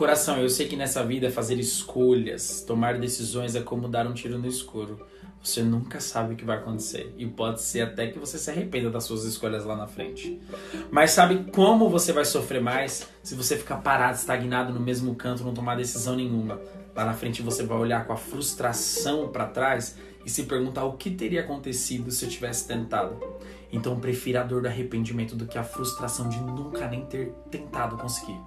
Coração, eu sei que nessa vida fazer escolhas, tomar decisões é como dar um tiro no escuro. Você nunca sabe o que vai acontecer. E pode ser até que você se arrependa das suas escolhas lá na frente. Mas sabe como você vai sofrer mais se você ficar parado, estagnado no mesmo canto, não tomar decisão nenhuma? Lá na frente você vai olhar com a frustração para trás e se perguntar o que teria acontecido se eu tivesse tentado. Então prefira a dor do arrependimento do que a frustração de nunca nem ter tentado conseguir.